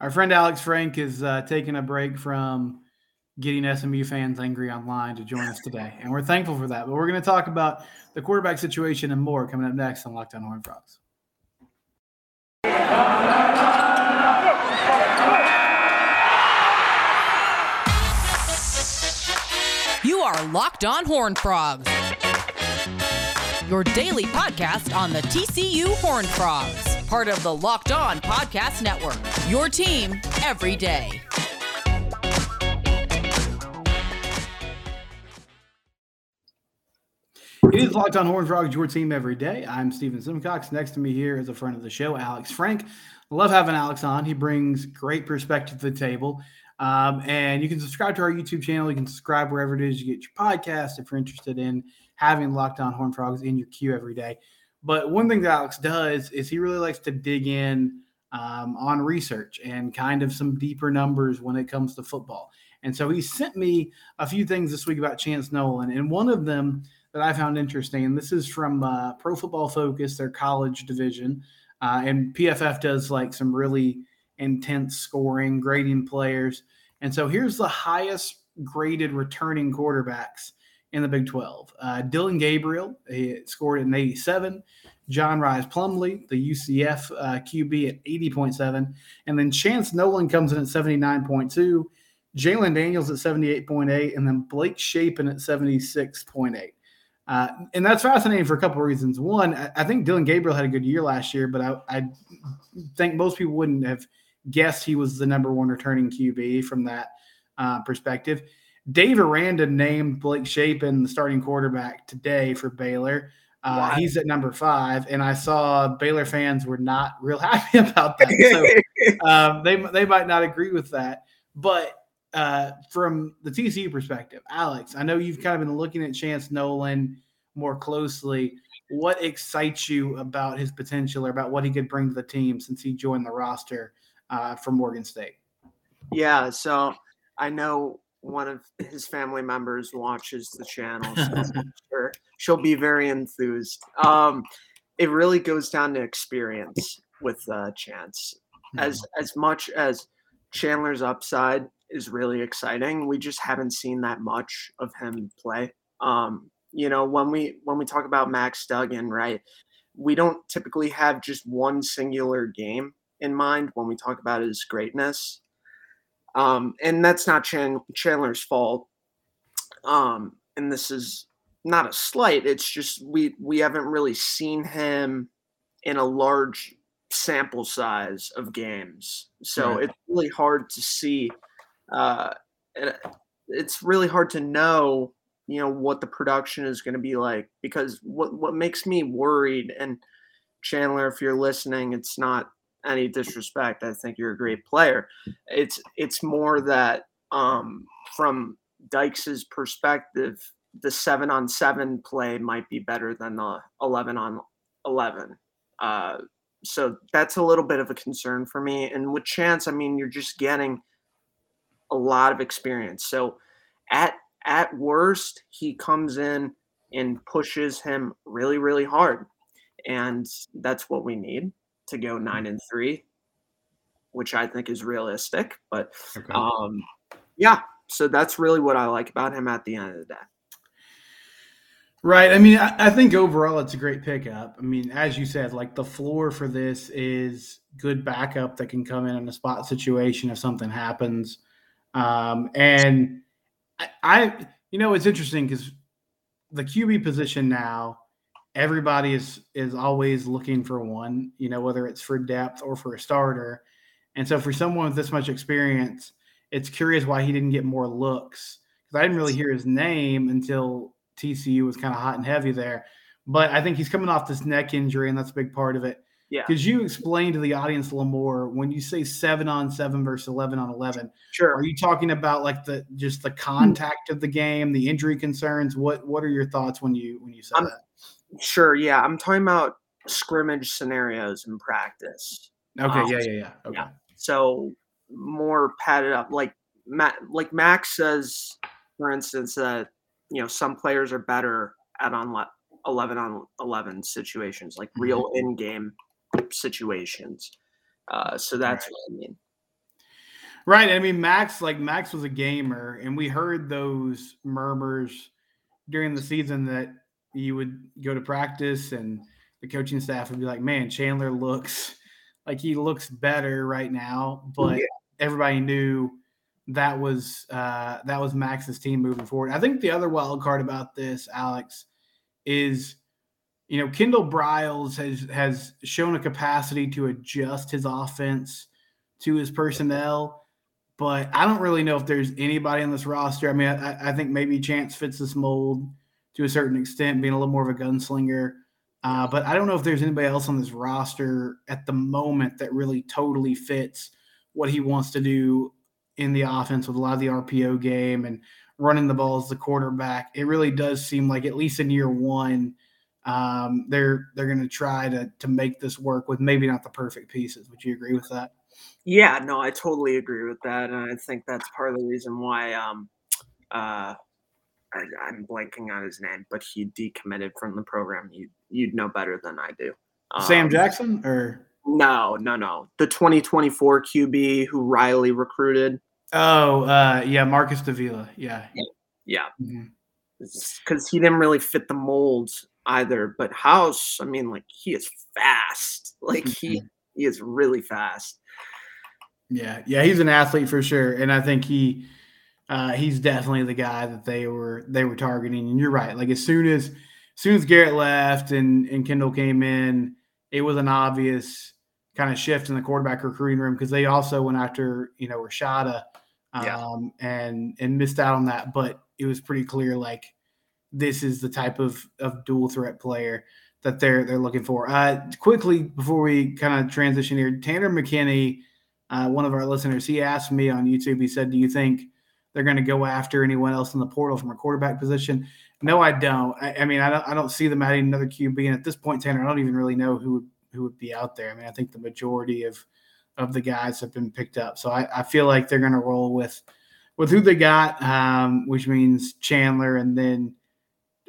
Our friend Alex Frank is uh, taking a break from getting SMU fans angry online to join us today, and we're thankful for that. But we're going to talk about the quarterback situation and more coming up next on Locked On Horned Frogs. You are Locked On Horned Frogs, your daily podcast on the TCU Horned Frogs, part of the Locked On Podcast Network. Your team every day. It is Locked On Horned Frogs, your team every day. I'm Stephen Simcox. Next to me here is a friend of the show, Alex Frank. Love having Alex on. He brings great perspective to the table. Um, and you can subscribe to our YouTube channel. You can subscribe wherever it is you get your podcast if you're interested in having Locked On Horn Frogs in your queue every day. But one thing that Alex does is he really likes to dig in um, on research and kind of some deeper numbers when it comes to football. And so he sent me a few things this week about Chance Nolan. And one of them that I found interesting, and this is from uh, Pro Football Focus, their college division. Uh, and PFF does like some really intense scoring, grading players. And so here's the highest graded returning quarterbacks in the Big 12. Uh, Dillon Gabriel scored an 87. John Rhys Plumlee, the UCF uh, QB at 80.7. And then Chance Nolan comes in at 79.2. Jalon Daniels at 78.8. And then Blake Shapen at 76.8. Uh, and that's fascinating for a couple of reasons. One, I, I think Dillon Gabriel had a good year last year, but I, I, think most people wouldn't have guessed he was the number one returning QB from that uh, perspective. Dave Aranda named Blake Shapen the starting quarterback today for Baylor. Uh, wow. He's at number five, and I saw Baylor fans were not real happy about that. So um, they they might not agree with that, but uh, from the TCU perspective, Alex, I know you've kind of been looking at Chance Nolan more closely. What excites you about his potential or about what he could bring to the team since he joined the roster uh, from Oregon State? Yeah, so I know one of his family members watches the channel, so sure she'll be very enthused. Um, it really goes down to experience with uh, Chance. As mm-hmm. as much as Chandler's upside is really exciting. We just haven't seen that much of him play. Um, you know, when we when we talk about Max Duggan, right? We don't typically have just one singular game in mind when we talk about his greatness. Um, and that's not Chan- Chandler's fault. Um, and this is not a slight. It's just we we haven't really seen him in a large sample size of games, so right. it's really hard to see uh, it's really hard to know, you know, what the production is going to be like because what what makes me worried and Chandler, if you're listening, it's not any disrespect. I think you're a great player. It's it's more that um, from Dykes's perspective, the seven on seven play might be better than the eleven on eleven. Uh, so that's a little bit of a concern for me. And with Chance, I mean, you're just getting a lot of experience. So at at worst, he comes in and pushes him really, really hard. And that's what we need to go nine and three, which I think is realistic. But okay. um, yeah, so that's really what I like about him at the end of the day. Right. I mean, I, I think overall it's a great pickup. I mean, as you said, like the floor for this is good backup that can come in in a spot situation if something happens. Um, and I, I, you know, it's interesting because the QB position now, everybody is is always looking for one. You know, whether it's for depth or for a starter. And so, for someone with this much experience, it's curious why he didn't get more looks because I didn't really hear his name until TCU was kind of hot and heavy there. But I think he's coming off this neck injury, and that's a big part of it. Yeah. Because you explain to the audience a little more when you say seven on seven versus eleven on eleven? Sure. Are you talking about like the just the contact of the game, the injury concerns? What What are your thoughts when you when you say I'm, that? Sure. Yeah, I'm talking about scrimmage scenarios in practice. Okay. Um, yeah. Yeah. Yeah. Okay. Yeah. So more padded up, like Matt, like Max says, for instance, that you know some players are better at on 11 on 11 situations, like real mm-hmm. in game situations. Uh, so that's right. what I mean. Right. I mean, Max, like Max was a gamer, and we heard those murmurs during the season that you would go to practice and the coaching staff would be like, man, Chandler looks like he looks better right now. But yeah. everybody knew that was uh, that was Max's team moving forward. I think the other wild card about this, Alex, is you know Kendall Briles has has shown a capacity to adjust his offense to his personnel, but I don't really know if there's anybody on this roster. I mean, I, I think maybe Chance fits this mold to a certain extent, being a little more of a gunslinger. Uh, but I don't know if there's anybody else on this roster at the moment that really totally fits what he wants to do in the offense with a lot of the RPO game and running the ball as the quarterback. It really does seem like at least in year one, um, they're they're going to try to to make this work with maybe not the perfect pieces. Would you agree with that? Yeah, no, I totally agree with that, and I think that's part of the reason why um, uh, I, am blanking on his name, but he decommitted from the program. You you'd know better than I do. Um, Sam Jackson or no, no, no. The 2024 QB who Riley recruited. Oh, uh, yeah, Marcus Davila. Yeah. Yeah. Because mm-hmm. he didn't really fit the mold either. But Hauss, I mean, like he is fast. Like he mm-hmm. he is really fast. Yeah, yeah, he's an athlete for sure. And I think he uh, he's definitely the guy that they were they were targeting. And you're right. Like as soon as as soon as Garrett left and and Kendall came in, it was an obvious kind of shift in the quarterback recruiting room because they also went after you know Rashada um, yeah. and and missed out on that. But it was pretty clear like this is the type of of dual threat player that they're they're looking for. Uh, quickly before we kind of transition here, Tanner McKinney, uh, one of our listeners, he asked me on YouTube. He said, "Do you think they're going to go after anyone else in the portal from a quarterback position?" No, I don't. I, I mean, I don't. I don't see them adding another QB. And at this point, Tanner, I don't even really know who who would be out there. I mean, I think the majority of of the guys have been picked up. So I, I feel like they're going to roll with with who they got, um, which means Chandler and then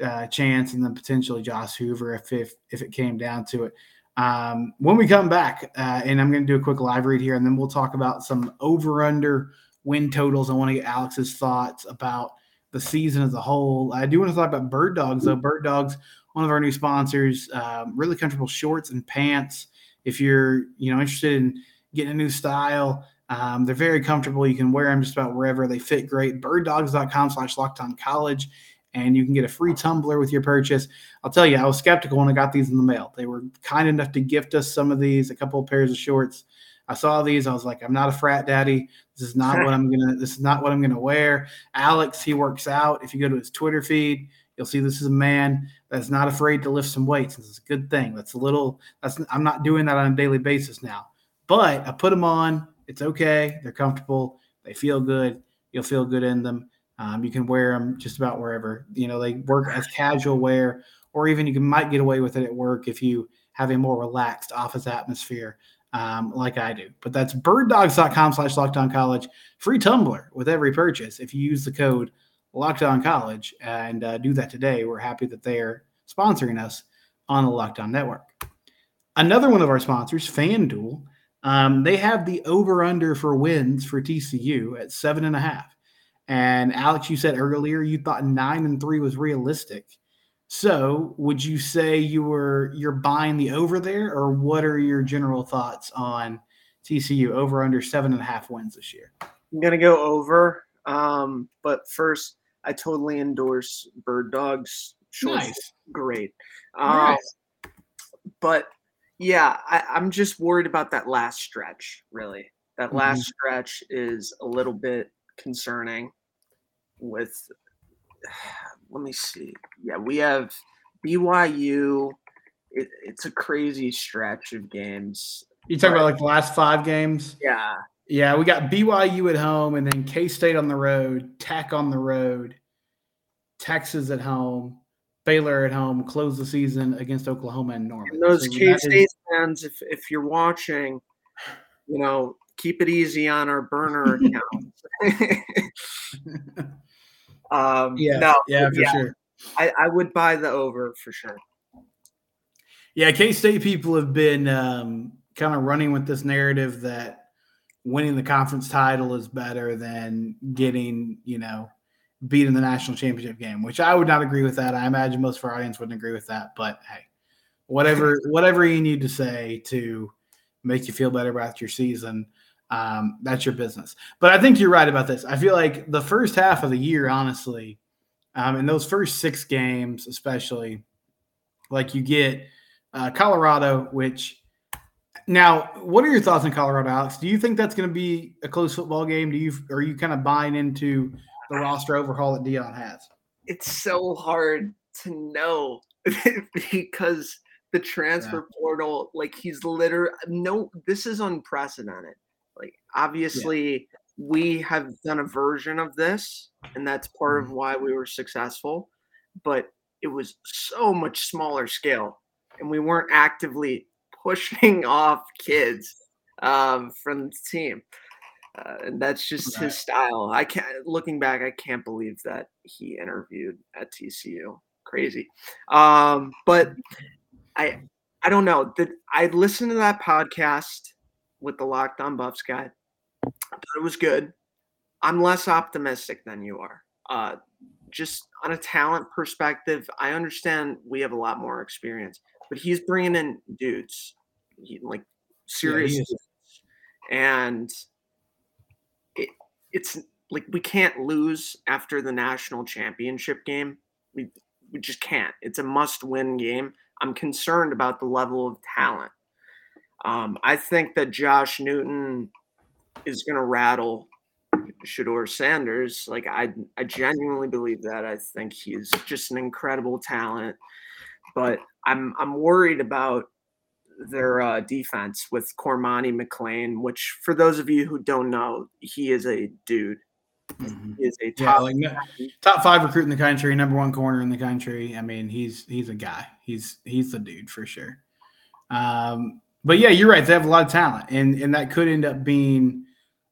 uh, Chance and then potentially Josh Hoover if if if it came down to it. Um, when we come back, uh, and I'm going to do a quick live read here, and then we'll talk about some over under win totals. I want to get Alex's thoughts about the season as a whole. I do want to talk about Bird Dogs though. Bird Dogs one of our new sponsors. Um, really comfortable shorts and pants. If you're you know interested in getting a new style, um, they're very comfortable. You can wear them just about wherever. They fit great. Birddogs.com slash lockdown college. And you can get a free tumbler with your purchase. I'll tell you, I was skeptical when I got these in the mail. They were kind enough to gift us some of these, a couple of pairs of shorts. I saw these. I was like, I'm not a frat daddy. This is not what I'm gonna. This is not what I'm gonna wear. Alex, he works out. If you go to his Twitter feed, You'll see this is a man that's not afraid to lift some weights. This is a good thing. That's a little. That's I'm not doing that on a daily basis now, but I put them on. It's okay. They're comfortable. They feel good. You'll feel good in them. Um, you can wear them just about wherever. You know, they work as casual wear, or even you can, might get away with it at work if you have a more relaxed office atmosphere, um, like I do. But that's birddogs.com slash lockdown college. Free tumbler with every purchase if you use the code Locked On College and uh, do that today. We're happy that they are sponsoring us on the Locked On Network. Another one of our sponsors, FanDuel, um, they have the over under for wins for TCU at seven and a half. And Alex, you said earlier you thought nine and three was realistic. So would you say you were you're buying the over there, or what are your general thoughts on TCU over under seven and a half wins this year? I'm gonna go over. Um, but first, I totally endorse Bird Dogs. Shorts, nice. Great. Um, But yeah, I, am just worried about that last stretch, really. That last mm-hmm. stretch is a little bit concerning with let me see. Yeah, we have BYU. It, it's a crazy stretch of games. You talk about like the last five games? Yeah. Yeah, we got BYU at home and then K State on the road, Tech on the road, Texas at home, Baylor at home, close the season against Oklahoma and Norman. And those so K State is, fans, if, if you're watching, you know, keep it easy on our burner account. um, yeah, no, yeah, for yeah, sure. I, I would buy the over for sure. Yeah, K State people have been um, kind of running with this narrative that winning the conference title is better than getting, you know, beat in the national championship game, which I would not agree with that. I imagine most of our audience wouldn't agree with that. But hey, whatever whatever you need to say to make you feel better about your season, um, that's your business. But I think you're right about this. I feel like the first half of the year, honestly, um, in those first six games, especially, like you get uh, Colorado, which now, what are your thoughts on Colorado, Alex? Do you think that's going to be a close football game? Do you are you kind of buying into the roster overhaul that Dion has? It's so hard to know because the transfer yeah. portal, like he's literally no, this is unprecedented. Like obviously, yeah. we have done a version of this, and that's part mm-hmm. of why we were successful. But it was so much smaller scale, and we weren't actively pushing off kids um, from the team. Uh, and that's just right. his style. I can't. Looking back, I can't believe that he interviewed at TCU. Crazy. Um, but I, I don't know. That I listened to that podcast with the Locked On Buffs guy. I thought it was good. I'm less optimistic than you are. Uh, just on a talent perspective, I understand we have a lot more experience but he's bringing in dudes, he, like serious, yeah, and it, it's like we can't lose after the national championship game. We we just can't. It's a must-win game. I'm concerned about the level of talent. Um, I think that Josh Newton is going to rattle Shedeur Sanders. Like I, I genuinely believe that. I think he's just an incredible talent, but I'm I'm worried about their uh, defense with Cormani McClain, which for those of you who don't know, he is a dude. Mm-hmm. He is a top yeah, like, top five recruit in the country, number one corner in the country. I mean, he's he's a guy. He's he's the dude for sure. Um, but yeah, you're right. They have a lot of talent, and and that could end up being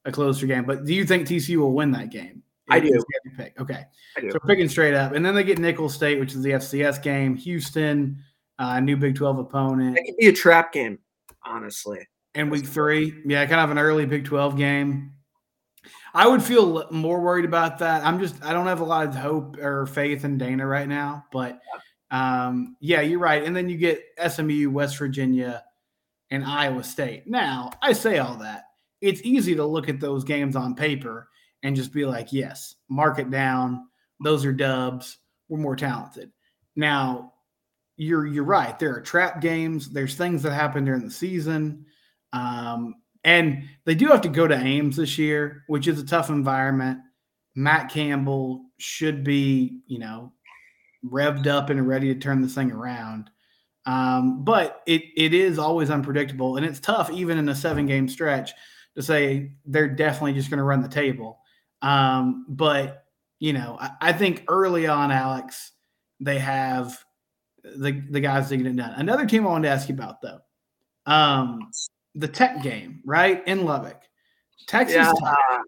a closer game. But do you think TCU will win that game? I do. Pick. Okay. I do. So picking straight up, and then they get Nicholls State, which is the FCS game. Houston, uh, new Big 12 opponent. It could be a trap game, honestly. And week three, yeah, kind of an early Big 12 game. I would feel more worried about that. I'm just, I don't have a lot of hope or faith in Dana right now. But um, yeah, you're right. And then you get SMU, West Virginia, and Iowa State. Now, I say all that. It's easy to look at those games on paper and just be like, yes, mark it down. Those are dubs. We're more talented. Now, you're you're right. There are trap games. There's things that happen during the season, um, and they do have to go to Ames this year, which is a tough environment. Matt Campbell should be, you know, revved up and ready to turn this thing around. Um, but it it is always unpredictable, and it's tough even in a seven game stretch to say they're definitely just going to run the table. Um, but you know, I, I think early on, Alex, they have the the guys that get it done. Another team I wanted to ask you about though, um, the Tech game, right in Lubbock, Texas. Yeah. Tech,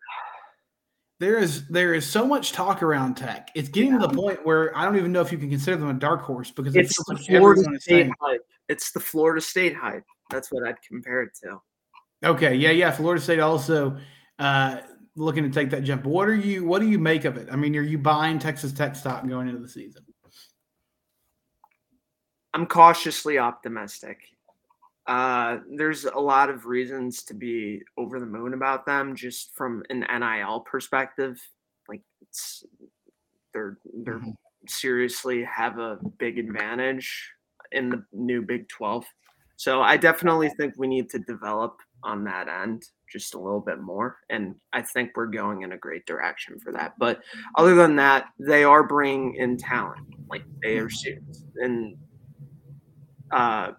there is there is so much talk around Tech. It's getting yeah. to the point where I don't even know if you can consider them a dark horse because it's the like Florida State hype. It's the Florida State hype. That's what I'd compare it to. Okay, yeah, yeah. Florida State also uh, looking to take that jump. What are you? What do you make of it? I mean, are you buying Texas Tech stock going into the season? I'm cautiously optimistic. Uh, there's a lot of reasons to be over the moon about them, just from an NIL perspective. Like it's they're they're mm-hmm. seriously have a big advantage in the new Big 12. So I definitely think we need to develop on that end just a little bit more. And I think we're going in a great direction for that. But other than that, they are bringing in talent. Like they are, students, and uh,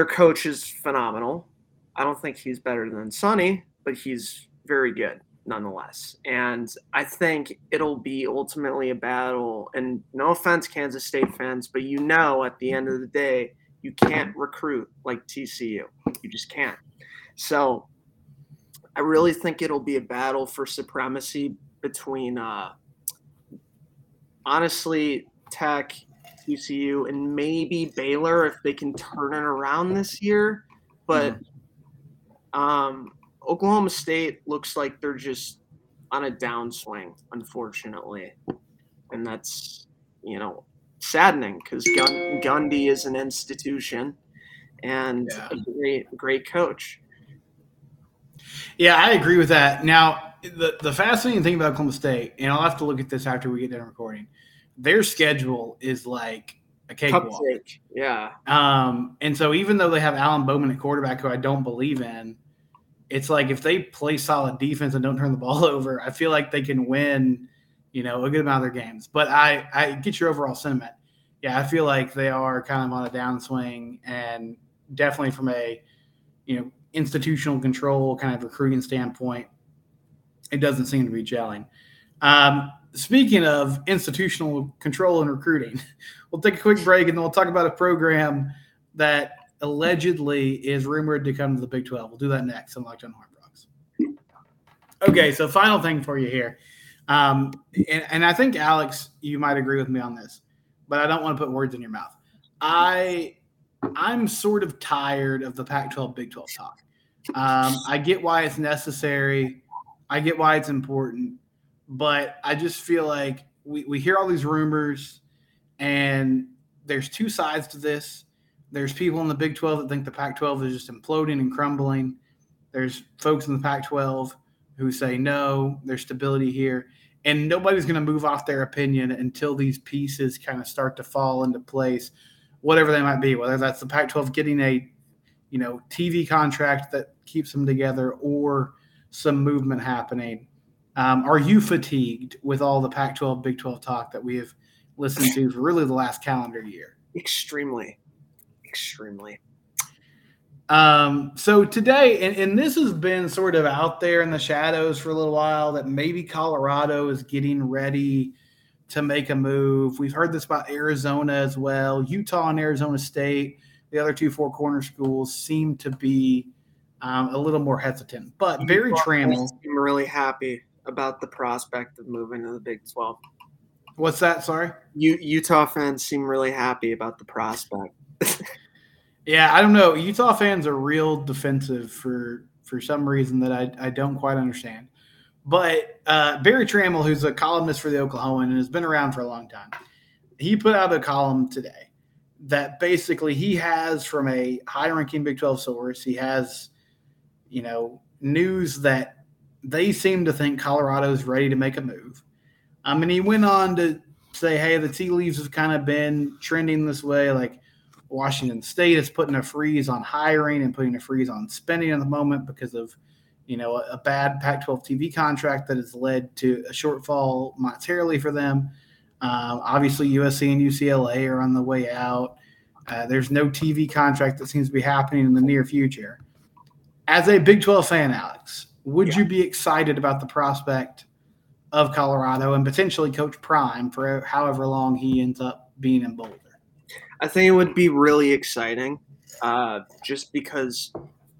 their coach is phenomenal. I don't think he's better than Sonny, but he's very good nonetheless. And I think it'll be ultimately a battle. And no offense, Kansas State fans, but you know, at the end of the day, you can't recruit like TCU. You just can't. So I really think it'll be a battle for supremacy between, uh, honestly, Tech TCU and maybe Baylor if they can turn it around this year. But um, Oklahoma State looks like they're just on a downswing, unfortunately, and that's you know saddening because Gun- Gundy is an institution and Yeah. a great great coach. Yeah, I agree with that. Now, the, the fascinating thing about Oklahoma State, and I'll have to look at this after we get done recording, their schedule is like a cakewalk. Yeah. Um, and so even though they have Alan Bowman at quarterback, who I don't believe in, it's like if they play solid defense and don't turn the ball over, I feel like they can win, you know, a good amount of their games. But I, I get your overall sentiment. Yeah, I feel like they are kind of on a downswing and definitely from a, you know, institutional control kind of recruiting standpoint, it doesn't seem to be gelling. Um, speaking of institutional control and recruiting, we'll take a quick break and then we'll talk about a program that allegedly is rumored to come to the Big 12. We'll do that next on Locked on Horned Frogs. Okay, so final thing for you here. Um, and, and I think, Alex, you might agree with me on this, but I don't want to put words in your mouth. I I'm sort of tired of the Pac-12 Big 12 talk. Um, I get why it's necessary. I get why it's important, but I just feel like we, we hear all these rumors, and there's two sides to this. There's people in the Big 12 that think the Pac 12 is just imploding and crumbling. There's folks in the Pac 12 who say no, there's stability here. And nobody's going to move off their opinion until these pieces kind of start to fall into place, whatever they might be, whether that's the Pac 12 getting a you know TV contract that keeps them together or some movement happening. Um, are you fatigued with all the Pac 12, Big 12 talk that we have listened to for really the last calendar year? Extremely, extremely. Um, so today, and, and this has been sort of out there in the shadows for a little while that maybe Colorado is getting ready to make a move. We've heard this about Arizona as well. Utah and Arizona State, the other two four corner schools, seem to be um, a little more hesitant. But Berry Tramel, I'm really happy about the prospect of moving to the Big 12. what's that? Sorry. U- Utah fans seem really happy about the prospect. Yeah, I don't know. Utah fans are real defensive for for some reason that I, I don't quite understand. But uh, Berry Tramel, who's a columnist for the Oklahoman and has been around for a long time, he put out a column today that basically he has from a high-ranking Big 12 source. He has, you know, news that they seem to think Colorado's ready to make a move. I mean, he went on to say, "Hey, the tea leaves have kind of been trending this way, like." Washington State is putting a freeze on hiring and putting a freeze on spending at the moment because of, you know, a, a bad Pac-12 TV contract that has led to a shortfall monetarily for them. Um, obviously, USC and UCLA are on the way out. Uh, there's no TV contract that seems to be happening in the near future. As a Big 12 fan, Alex, would you be excited about the prospect of Colorado and potentially Coach Prime for however long he ends up being in Boulder? I think it would be really exciting, uh, just because,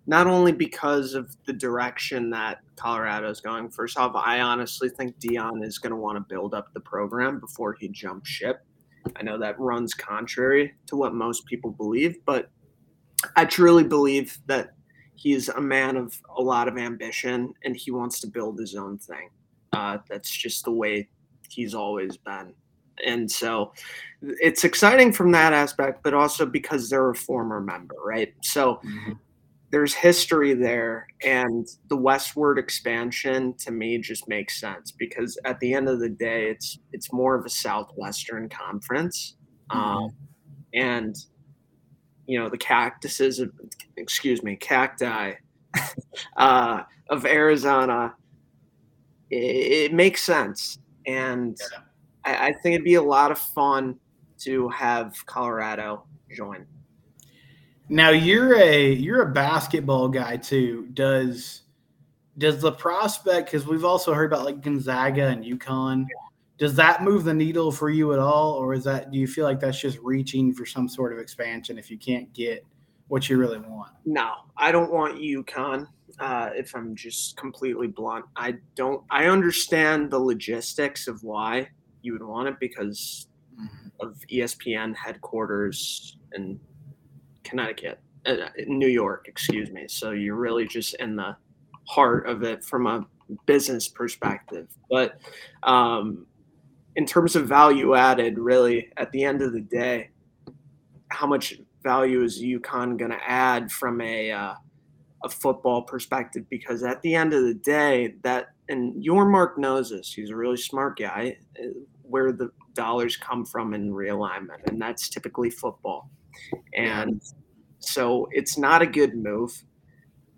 not only because of the direction that Colorado is going. First off, I honestly think Dion is going to want to build up the program before he jumps ship. I know that runs contrary to what most people believe, but I truly believe that he's a man of a lot of ambition and he wants to build his own thing. Uh, that's just the way he's always been. And so it's exciting from that aspect, but also because they're a former member, right? So there's history there, and the westward expansion to me just makes sense because at the end of the day, it's it's more of a southwestern conference, um, and you know the cactuses, of, excuse me, cacti uh, of Arizona. It, it makes sense, and I, I think it'd be a lot of fun to have Colorado join. Now you're a you're a basketball guy too. Does does the prospect because we've also heard about like Gonzaga and UConn, does that move the needle for you at all, or is that do you feel like that's just reaching for some sort of expansion if you can't get what you really want? No, I don't want UConn. Uh, if I'm just completely blunt, I don't. I understand the logistics of why you would want it because of E ESPN headquarters in Connecticut, uh, in New York, excuse me. So you're really just in the heart of it from a business perspective. But um, in terms of value added, really, at the end of the day, how much value is UConn going to add from a uh, a football perspective? Because at the end of the day, that and Yormark knows this. He's a really smart guy. Uh, where the dollars come from in realignment, and that's typically football. And so it's not a good move.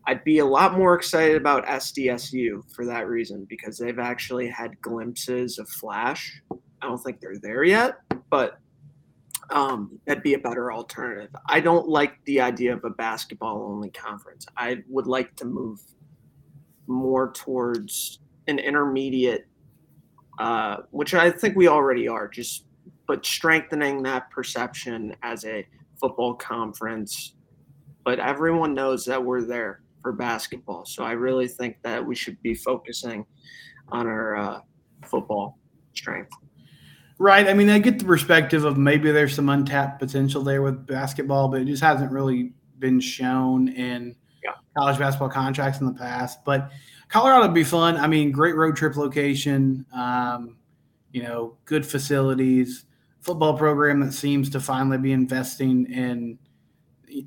I'd be a lot more excited about SDSU for that reason because they've actually had glimpses of Flash. I don't think they're there yet, but um, that'd be a better alternative. I don't like the idea of a basketball only conference. I would like to move more towards an intermediate, uh, which I think we already are, just but strengthening that perception as a football conference. But everyone knows that we're there for basketball. So I really think that we should be focusing on our uh, football strength. Right. I mean, I get the perspective of maybe there's some untapped potential there with basketball, but it just hasn't really been shown in yeah. college basketball contracts in the past. But Colorado would be fun. I mean, great road trip location, um, you know, good facilities, football program that seems to finally be investing in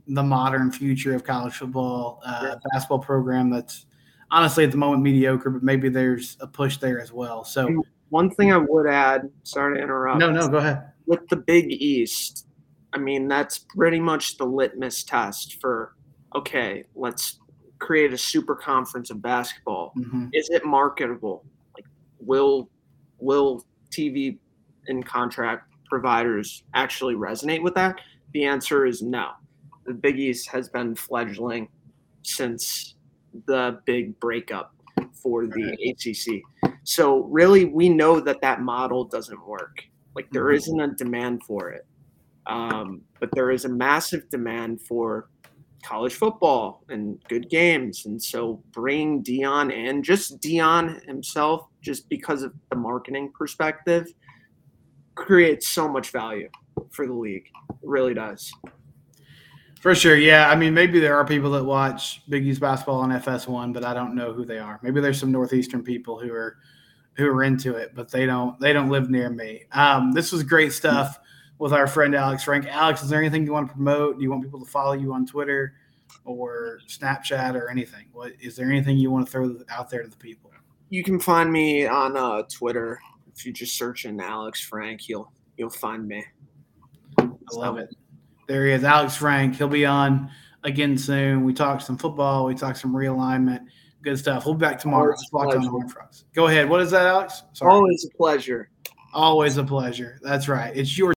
the modern future of college football, uh, basketball program that's honestly at the moment mediocre, but maybe there's a push there as well. So, one thing I would add, sorry to interrupt. No, no, go ahead. With the Big East, I mean, that's pretty much the litmus test for okay, let's create a super conference of basketball. Mm-hmm. Is it marketable? Like, will will TV and contract providers actually resonate with that? The answer is no the Big East has been fledgling since the big breakup for the right. ACC. So really, we know that that model doesn't work. Like there mm-hmm. isn't a demand for it, um, but there is a massive demand for college football and good games. And so bringing Dion and just Dion himself, just because of the marketing perspective, creates so much value for the league. It really does. For sure, yeah. I mean, maybe there are people that watch Big East basketball on FS1, but I don't know who they are. Maybe there's some northeastern people who are who are into it, but they don't they don't live near me. Um, this was great stuff with our friend Alex Frank. Alex, is there anything you want to promote? Do you want people to follow you on Twitter or Snapchat or anything? What is there anything you want to throw out there to the people? You can find me on uh, Twitter if you just search in Alex Frank. You'll you'll find me. I love it. There he is, Alex Frank. He'll be on again soon. We talked some football. We talked some realignment. Good stuff. We'll be back tomorrow. Locked On Horned Frogs. Go ahead. What is that, Alex? Sorry. Always a pleasure. Always a pleasure. That's right. It's your